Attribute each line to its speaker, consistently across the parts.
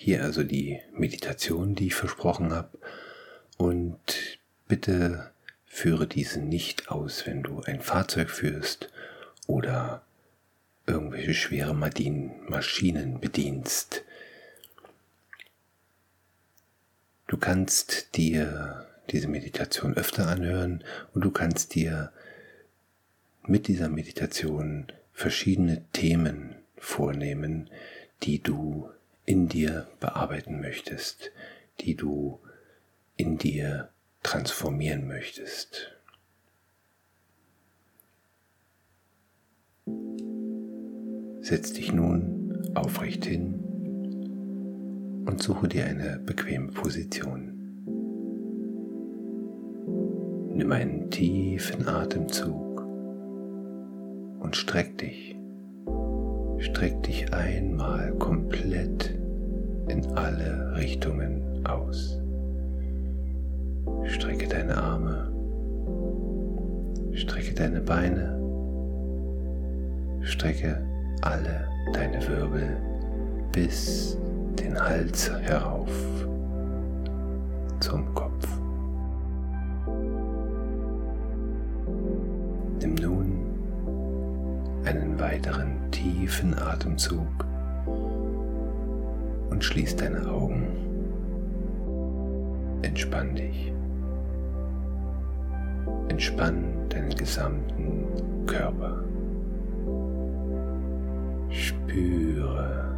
Speaker 1: Hier also die Meditation, die ich versprochen habe. Und bitte führe diese nicht aus, wenn du ein Fahrzeug führst oder irgendwelche schwere Maschinen bedienst. Du kannst dir diese Meditation öfter anhören und du kannst dir mit dieser Meditation verschiedene Themen vornehmen, die du in dir bearbeiten möchtest, die du in dir transformieren möchtest. Setz dich nun aufrecht hin und suche dir eine bequeme Position. Nimm einen tiefen Atemzug und streck dich. Streck dich einmal komplett in alle Richtungen aus. Strecke deine Arme, strecke deine Beine, strecke alle deine Wirbel bis den Hals herauf zum Kopf. Nimm nun einen weiteren tiefen Atemzug und schließ deine Augen. Entspann dich. Entspann deinen gesamten Körper. Spüre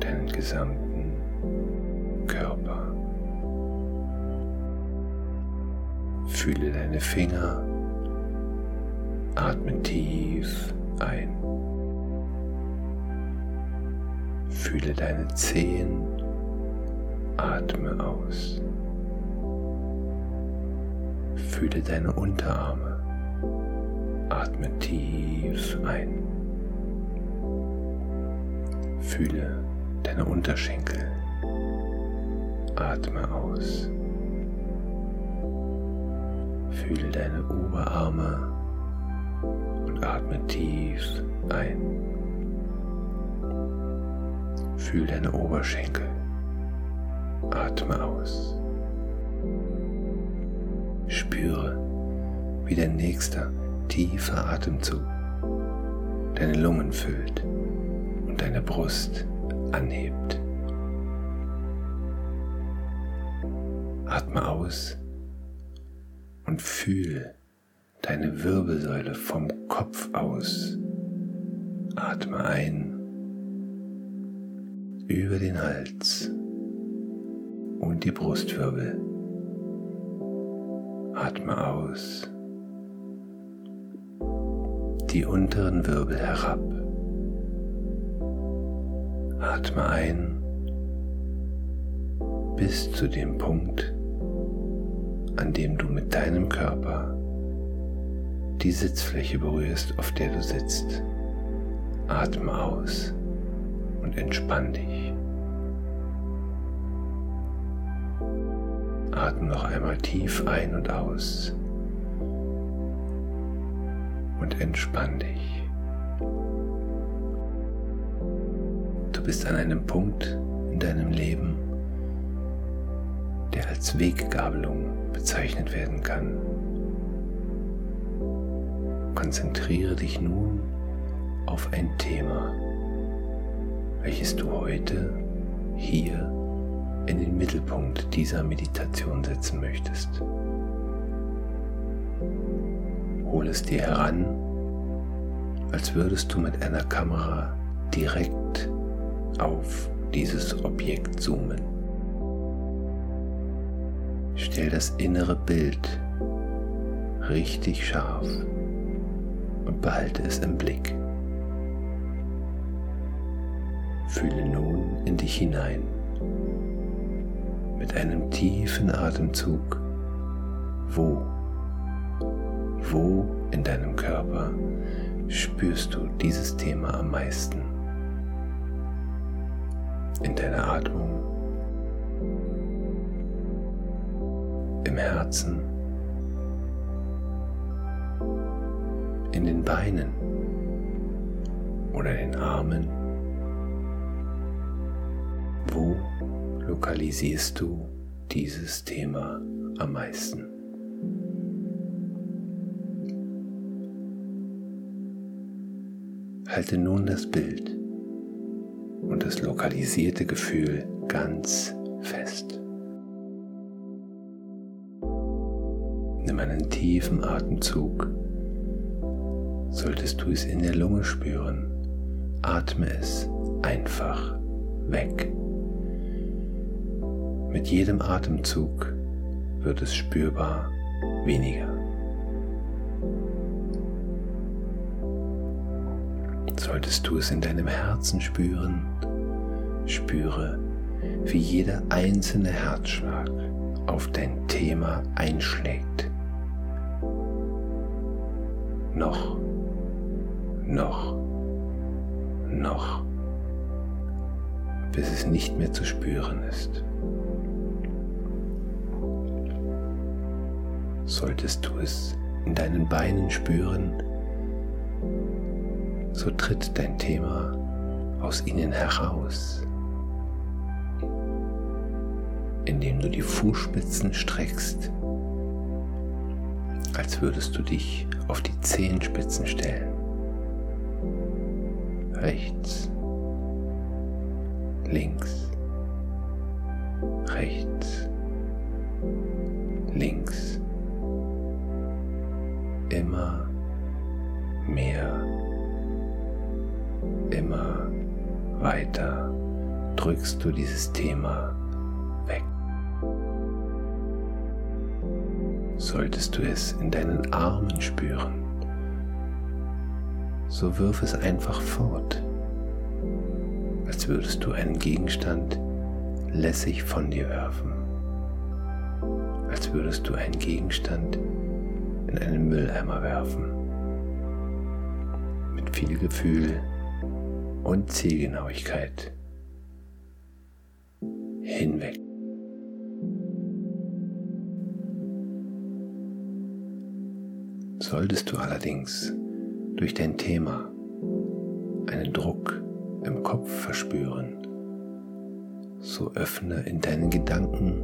Speaker 1: deinen gesamten Körper. Fühle deine Finger. Atme tief ein. Fühle deine Zehen. Atme aus. Fühle deine Unterarme. Atme tief ein. Fühle deine Unterschenkel. Atme aus. Fühle deine Oberarme und atme tief ein. Fühle deine Oberschenkel. Atme aus. Spüre, wie der nächste tiefe Atemzug deine Lungen füllt und deine Brust anhebt. Atme aus und fühle deine Wirbelsäule vom Kopf aus. Atme ein über den Hals und die Brustwirbel. Atme aus die unteren Wirbel herab. Atme ein bis zu dem Punkt, an dem du mit deinem Körper die Sitzfläche berührst, auf der du sitzt. Atme aus und entspann dich. Atme noch einmal tief ein und aus und entspann dich. Du bist an einem Punkt in deinem Leben, der als Weggabelung bezeichnet werden kann. Konzentriere dich nun auf ein Thema, welches du heute hier in den Mittelpunkt dieser Meditation setzen möchtest. Hol es dir heran, als würdest du mit einer Kamera direkt auf dieses Objekt zoomen. Stell das innere Bild richtig scharf und behalte es im Blick. Fühle nun in dich hinein. Mit einem tiefen Atemzug, wo? Wo in deinem Körper spürst du dieses Thema am meisten? In deiner Atmung, im Herzen, in den Beinen? Oder den Armen, lokalisierst du dieses Thema am meisten? Halte nun das Bild und das lokalisierte Gefühl ganz fest. Nimm einen tiefen Atemzug. Solltest du es in der Lunge spüren, atme es einfach weg. Mit jedem Atemzug wird es spürbar weniger. Solltest du es in deinem Herzen spüren, spüre, wie jeder einzelne Herzschlag auf dein Thema einschlägt. Noch, noch, noch, bis es nicht mehr zu spüren ist. Solltest du es in deinen Beinen spüren, so tritt dein Thema aus ihnen heraus, indem du die Fußspitzen streckst, als würdest du dich auf die Zehenspitzen stellen. Rechts, links, rechts, links. Immer mehr immer weiter drückst du dieses Thema weg. Solltest du es in deinen Armen spüren, so wirf es einfach fort, als würdest du einen Gegenstand lässig von dir werfen, als würdest du einen Gegenstand in einen Mülleimer werfen. Mit viel Gefühl und Zielgenauigkeit hinweg. Solltest du allerdings durch dein Thema einen Druck im Kopf verspüren, so öffne in deinen Gedanken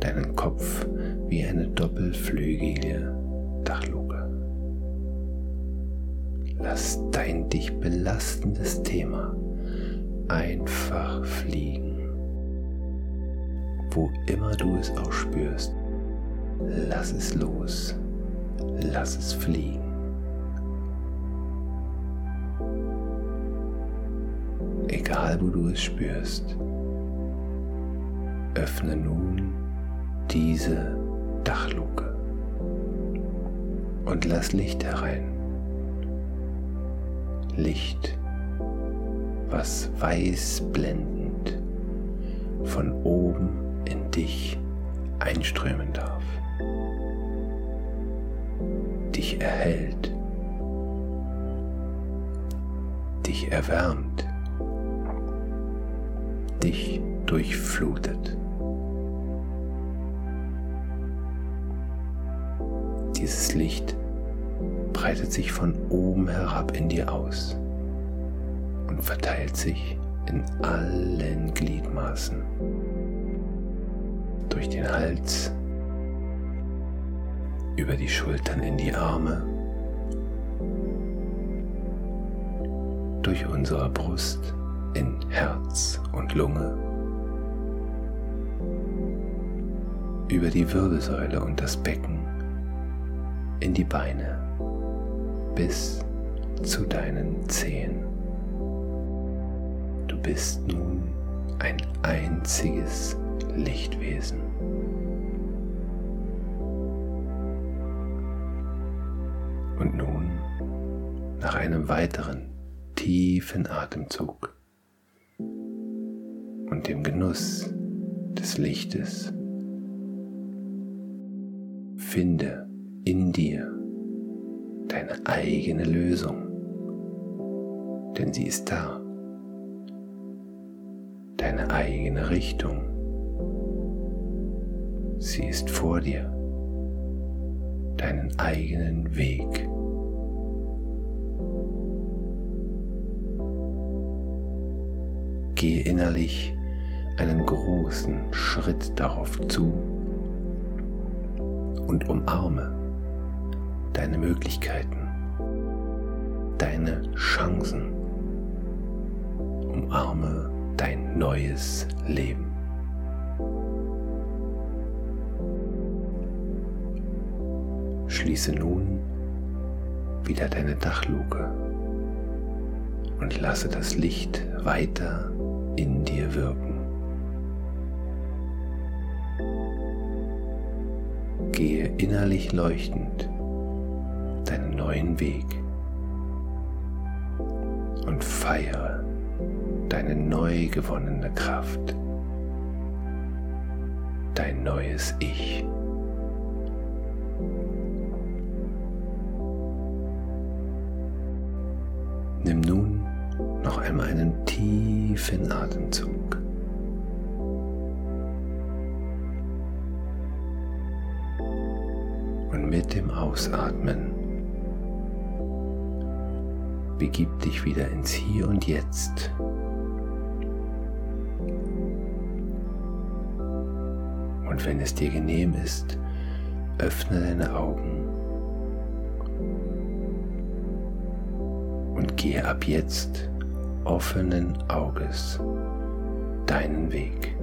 Speaker 1: deinen Kopf wie eine doppelflügige Dachluke. Lass dein dich belastendes Thema einfach fliegen. Wo immer du es auch spürst, lass es los, lass es fliegen. Egal wo du es spürst, öffne nun diese Dachluke und lass Licht herein. Licht, was weiß blendend von oben in dich einströmen darf, dich erhält, dich erwärmt, dich durchflutet. Dieses Licht breitet sich von oben herab in dir aus und verteilt sich in allen Gliedmaßen. Durch den Hals, über die Schultern in die Arme, durch unsere Brust in Herz und Lunge, über die Wirbelsäule und das Becken, in die Beine bis zu deinen Zehen. Du bist nun ein einziges Lichtwesen. Und nun, nach einem weiteren tiefen Atemzug und dem Genuss des Lichtes, finde in dir deine eigene Lösung, denn sie ist da. Deine eigene Richtung, sie ist vor dir. Deinen eigenen Weg. Gehe innerlich einen großen Schritt darauf zu und umarme deine Möglichkeiten, deine Chancen, umarme dein neues Leben. Schließe nun wieder deine Dachluke und lasse das Licht weiter in dir wirken. Gehe innerlich leuchtend neuen Weg und feiere deine neu gewonnene Kraft, dein neues Ich. Nimm nun noch einmal einen tiefen Atemzug. Und mit dem Ausatmen begib dich wieder ins Hier und Jetzt. Und wenn es dir genehm ist, öffne deine Augen und gehe ab jetzt offenen Auges deinen Weg.